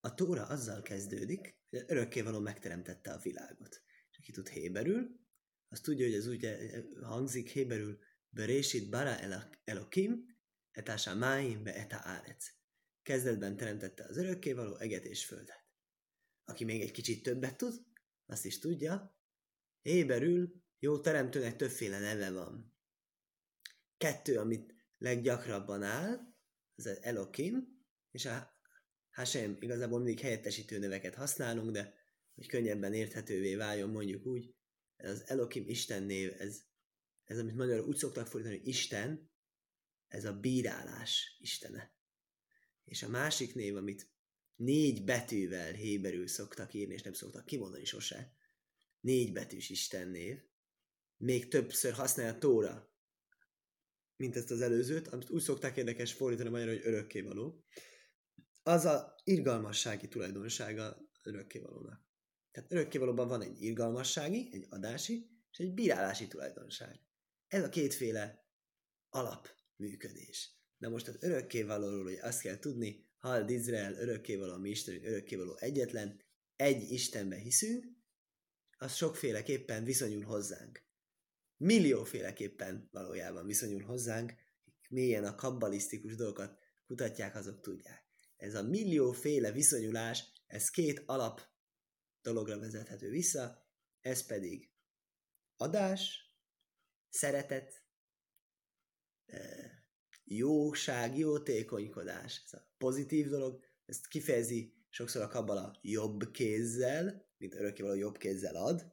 a Tóra azzal kezdődik, hogy örökkévaló megteremtette a világot. És aki tud héberül, az tudja, hogy ez úgy hangzik héberül, Berésit bara elokim, etása máim be eta árec. Kezdetben teremtette az örökkévaló eget és földet. Aki még egy kicsit többet tud, azt is tudja, héberül jó teremtőnek többféle neve van. Kettő, amit leggyakrabban áll, az Elokim, és a Hashem, igazából mindig helyettesítő neveket használunk, de hogy könnyebben érthetővé váljon, mondjuk úgy, ez az Elokim Isten név, ez, ez amit magyarul úgy szoktak fordítani, hogy Isten, ez a bírálás istene. És a másik név, amit négy betűvel héberül szoktak írni, és nem szoktak kimondani sose, négy betűs Isten név, még többször használja Tóra, mint ezt az előzőt, amit úgy szokták érdekes fordítani magyarul, hogy örökkévaló, az a irgalmassági tulajdonsága örökkévalónak. Tehát örökkévalóban van egy irgalmassági, egy adási, és egy bírálási tulajdonság. Ez a kétféle alapműködés. Na most az örökkévalóról, hogy azt kell tudni, Hald Izrael, örökkévaló, mi Istenünk, örökkévaló egyetlen, egy Istenbe hiszünk, az sokféleképpen viszonyul hozzánk. Millióféleképpen valójában viszonyul hozzánk, mélyen a kabbalisztikus dolgokat kutatják, azok tudják. Ez a millióféle viszonyulás, ez két alap dologra vezethető vissza, ez pedig adás, szeretet, jóság, jótékonykodás. Ez a pozitív dolog, ezt kifejezi sokszor a kabbala jobb kézzel, mint örökkévaló jobb kézzel ad,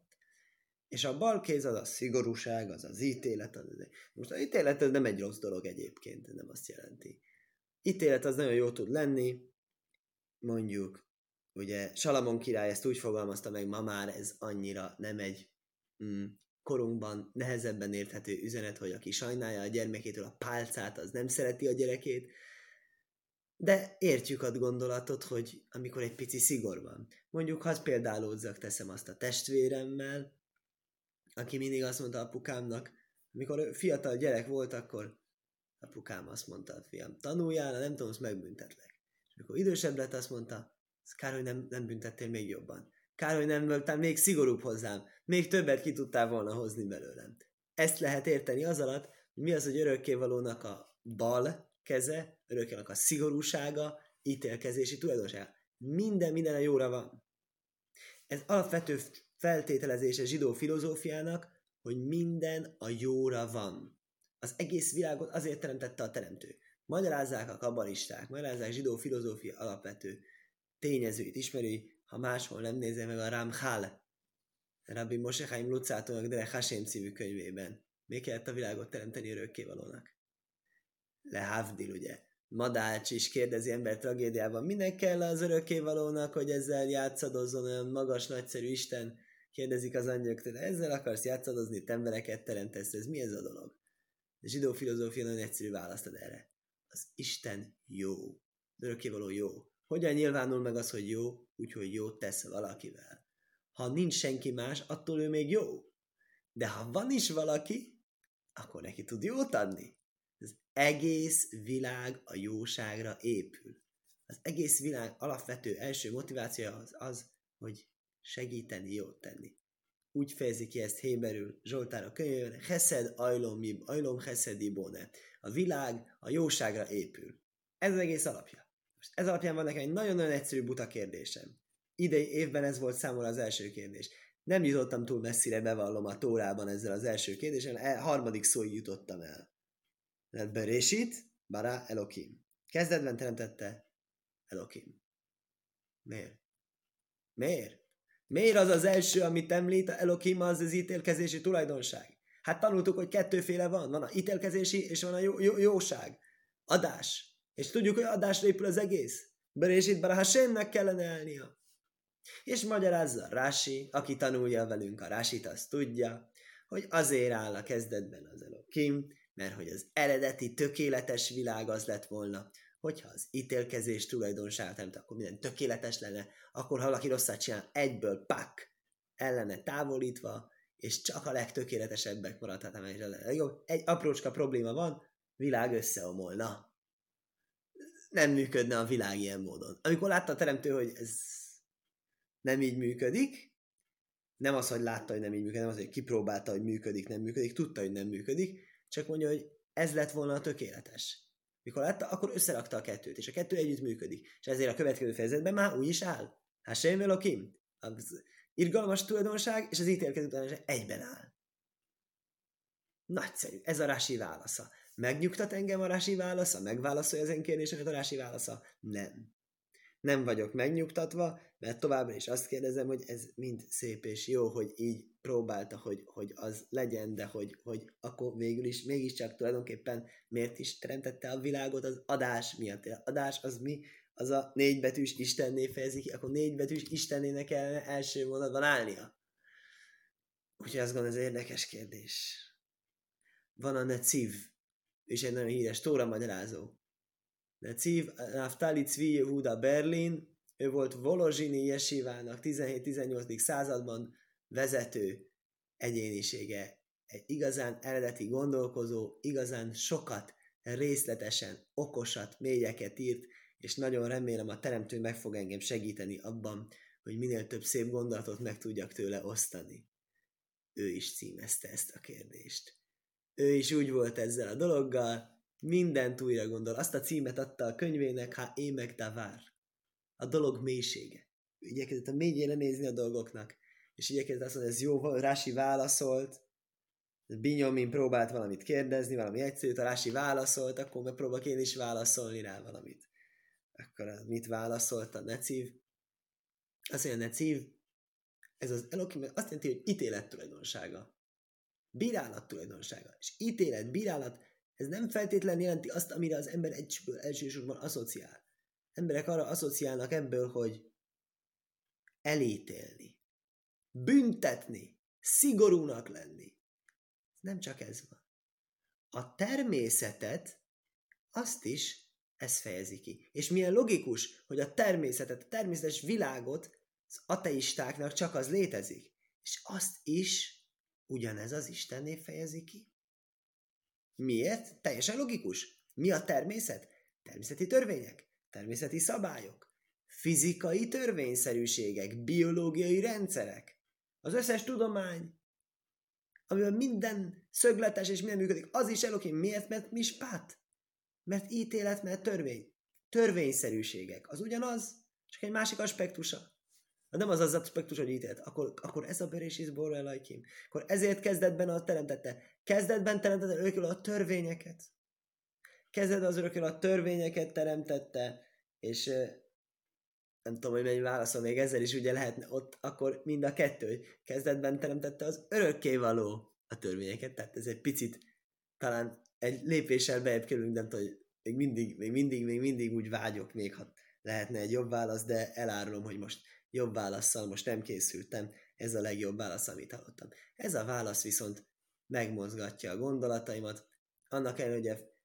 és a bal kéz az a szigorúság, az az ítélet. Az az... Most az ítélet ez nem egy rossz dolog egyébként, nem azt jelenti. Ítélet az nagyon jó tud lenni, mondjuk, ugye Salamon király ezt úgy fogalmazta meg, ma már ez annyira nem egy mm, korunkban nehezebben érthető üzenet, hogy aki sajnálja a gyermekétől a pálcát, az nem szereti a gyerekét, de értjük a gondolatot, hogy amikor egy pici szigor van. Mondjuk, ha például teszem azt a testvéremmel, aki mindig azt mondta apukámnak, amikor fiatal gyerek volt, akkor apukám azt mondta, a fiam, tanuljál, nem tudom, azt megbüntetlek. És amikor idősebb lett, azt mondta, kár, hogy nem, nem büntettél még jobban. Kár, hogy nem voltál még szigorúbb hozzám, még többet ki tudtál volna hozni belőlem. Ezt lehet érteni az alatt, hogy mi az, hogy örökkévalónak a bal keze, örökkévalónak a szigorúsága, ítélkezési tulajdonsága. Minden, minden a jóra van. Ez alapvető feltételezése zsidó filozófiának, hogy minden a jóra van. Az egész világot azért teremtette a teremtő. Magyarázzák a kabalisták, magyarázzák zsidó filozófia alapvető tényezőit ismeri, ha máshol nem nézze meg a Ramchal, Rabbi Moshe Chaim Lucátónak de Hashem című könyvében. Még kellett a világot teremteni örökkévalónak. Lehavdil, ugye. Madács is kérdezi ember tragédiában, minek kell az örökkévalónak, hogy ezzel játszadozzon olyan magas, nagyszerű Isten, Kérdezik az angyalok, hogy ezzel akarsz játszadozni, te embereket teremtesz, ez mi ez a dolog? A zsidó filozófia nagyon egyszerű választad erre. Az Isten jó. Örökkévaló jó. Hogyan nyilvánul meg az, hogy jó? Úgyhogy jót tesz valakivel. Ha nincs senki más, attól ő még jó. De ha van is valaki, akkor neki tud jót adni. Az egész világ a jóságra épül. Az egész világ alapvető első motivációja az az, hogy segíteni, jót tenni. Úgy fejezi ki ezt Héberül Zsoltár a könyvében, Heszed ajlom, ajlom Heszed ibone. A világ a jóságra épül. Ez az egész alapja. Most ez alapján van nekem egy nagyon-nagyon egyszerű buta kérdésem. Idei évben ez volt számomra az első kérdés. Nem jutottam túl messzire, bevallom a tórában ezzel az első kérdésen, e, harmadik szóig jutottam el. Lett Berésit, Bara Elokim. Kezdetben teremtette Elokim. Miért? Miért? Miért az az első, amit említ Elokim, az az ítélkezési tulajdonság? Hát tanultuk, hogy kettőféle van. Van a ítélkezési, és van a jó, jó, jóság. Adás. És tudjuk, hogy adásra épül az egész. Berésít Bara Hasémnek kellene elnia. És magyarázza Rási, aki tanulja velünk a Rásit, azt tudja, hogy azért áll a kezdetben az Elokim, mert hogy az eredeti tökéletes világ az lett volna, hogyha az ítélkezés tulajdonságát nem akkor minden tökéletes lenne, akkor ha valaki rosszat csinál, egyből pak, ellene távolítva, és csak a legtökéletesebbek maradhatnak meg. Egy aprócska probléma van, világ összeomolna. nem működne a világ ilyen módon. Amikor látta a teremtő, hogy ez nem így működik, nem az, hogy látta, hogy nem így működik, nem az, hogy kipróbálta, hogy működik, nem működik, tudta, hogy nem működik, csak mondja, hogy ez lett volna a tökéletes. Mikor látta, akkor összerakta a kettőt, és a kettő együtt működik. És ezért a következő fejezetben már úgy is áll. Hát semmi Elokim. Az irgalmas tulajdonság és az ítélkező tulajdonság egyben áll. Nagyszerű. Ez a Rási válasza. Megnyugtat engem a Rási válasza? Megválaszolja az én kérdésemet a Rási válasza? Nem. Nem vagyok megnyugtatva, mert továbbra is azt kérdezem, hogy ez mind szép és jó, hogy így próbálta, hogy, hogy az legyen, de hogy, hogy akkor végül is, mégiscsak tulajdonképpen miért is teremtette a világot az adás miatt. Az adás az mi? Az a négybetűs Istenné fejezi ki, akkor négybetűs Istennének kellene első vonatban állnia. Úgyhogy azt gondolom, ez érdekes kérdés. Van a Neciv, és egy nagyon híres Tóra magyarázó. Neciv Naftali Cvi Yehuda Berlin, ő volt Volozsini Jesivának 17-18. században vezető egyénisége, egy igazán eredeti gondolkozó, igazán sokat, részletesen, okosat, mélyeket írt, és nagyon remélem a teremtő meg fog engem segíteni abban, hogy minél több szép gondolatot meg tudjak tőle osztani. Ő is címezte ezt a kérdést. Ő is úgy volt ezzel a dologgal, mindent újra gondol. Azt a címet adta a könyvének, ha émek davár. A dolog mélysége. Ő igyekezett a mélyére nézni a dolgoknak. És igyekezett azt mondani, ez jó, Rási válaszolt, Binyomin próbált valamit kérdezni, valami egyszerűt, a Rási válaszolt, akkor megpróbálok én is válaszolni rá valamit. Akkor mit válaszolt a Necív? Azt mondja, a Necív, ez az Elohim azt jelenti, hogy ítélet tulajdonsága. Bírálat tulajdonsága. És ítélet, bírálat ez nem feltétlenül jelenti azt, amire az ember egyből elsősorban asszociál. Emberek arra asszociálnak ebből, hogy elítélni, büntetni, szigorúnak lenni. Nem csak ez van. A természetet, azt is ez fejezi ki. És milyen logikus, hogy a természetet, a természetes világot az ateistáknak csak az létezik. És azt is ugyanez az Istenné fejezi ki. Miért? Teljesen logikus. Mi a természet? Természeti törvények, természeti szabályok, fizikai törvényszerűségek, biológiai rendszerek. Az összes tudomány, amivel minden szögletes és minden működik, az is Elohim. Miért? Mert mispát. Mert ítélet, mert törvény. Törvényszerűségek. Az ugyanaz, csak egy másik aspektusa. Ha nem az az aspektus, hogy ítélet, akkor, akkor ez a bőrés is lajkim. Akkor ezért kezdetben a teremtette. Kezdetben teremtette örökül a törvényeket. Kezdet az örökül a törvényeket teremtette, és nem tudom, hogy mennyi válaszol még ezzel is ugye lehetne ott, akkor mind a kettő, kezdetben teremtette az örökkévaló a törvényeket, tehát ez egy picit talán egy lépéssel bejebb kerülünk, nem tudom, hogy még mindig, még mindig, még mindig úgy vágyok, még ha lehetne egy jobb válasz, de elárulom, hogy most jobb válaszsal most nem készültem, ez a legjobb válasz, amit hallottam. Ez a válasz viszont megmozgatja a gondolataimat, annak ellenére, hogy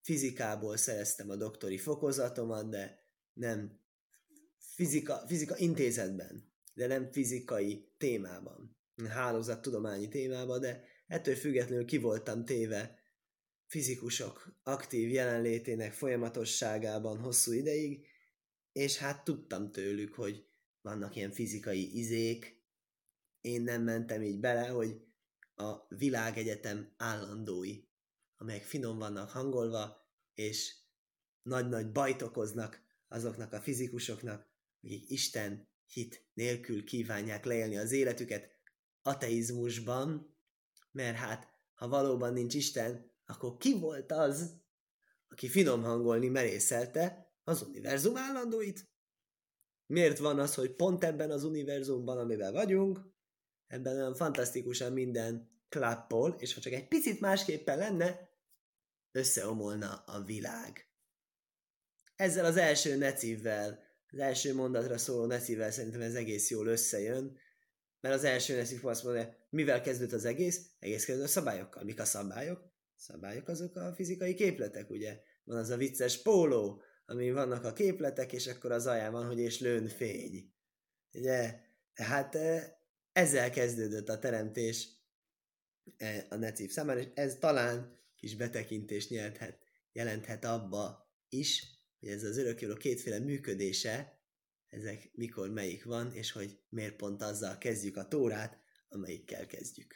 fizikából szereztem a doktori fokozatomat, de nem fizika, fizika intézetben, de nem fizikai témában, hálózattudományi témában, de ettől függetlenül ki voltam téve fizikusok aktív jelenlétének folyamatosságában hosszú ideig, és hát tudtam tőlük, hogy vannak ilyen fizikai izék. Én nem mentem így bele, hogy a világegyetem állandói, amelyek finom vannak hangolva, és nagy-nagy bajt okoznak azoknak a fizikusoknak, akik Isten hit nélkül kívánják leélni az életüket ateizmusban, mert hát, ha valóban nincs Isten, akkor ki volt az, aki finom hangolni merészelte az univerzum állandóit? Miért van az, hogy pont ebben az univerzumban, amiben vagyunk, ebben olyan fantasztikusan minden klappol, és ha csak egy picit másképpen lenne, összeomolna a világ. Ezzel az első necivvel, az első mondatra szóló necivvel szerintem ez egész jól összejön, mert az első necív azt mondja, mivel kezdődött az egész? Egész kezdődött a szabályokkal. Mik a szabályok? Szabályok azok a fizikai képletek, ugye? Van az a vicces póló, ami vannak a képletek, és akkor az alján van, hogy és lőn fény. Ugye? Tehát ezzel kezdődött a teremtés a necív számára, és ez talán kis betekintést nyerthet, jelenthet abba is, hogy ez az örökkévaló kétféle működése, ezek mikor melyik van, és hogy miért pont azzal kezdjük a tórát, amelyikkel kezdjük.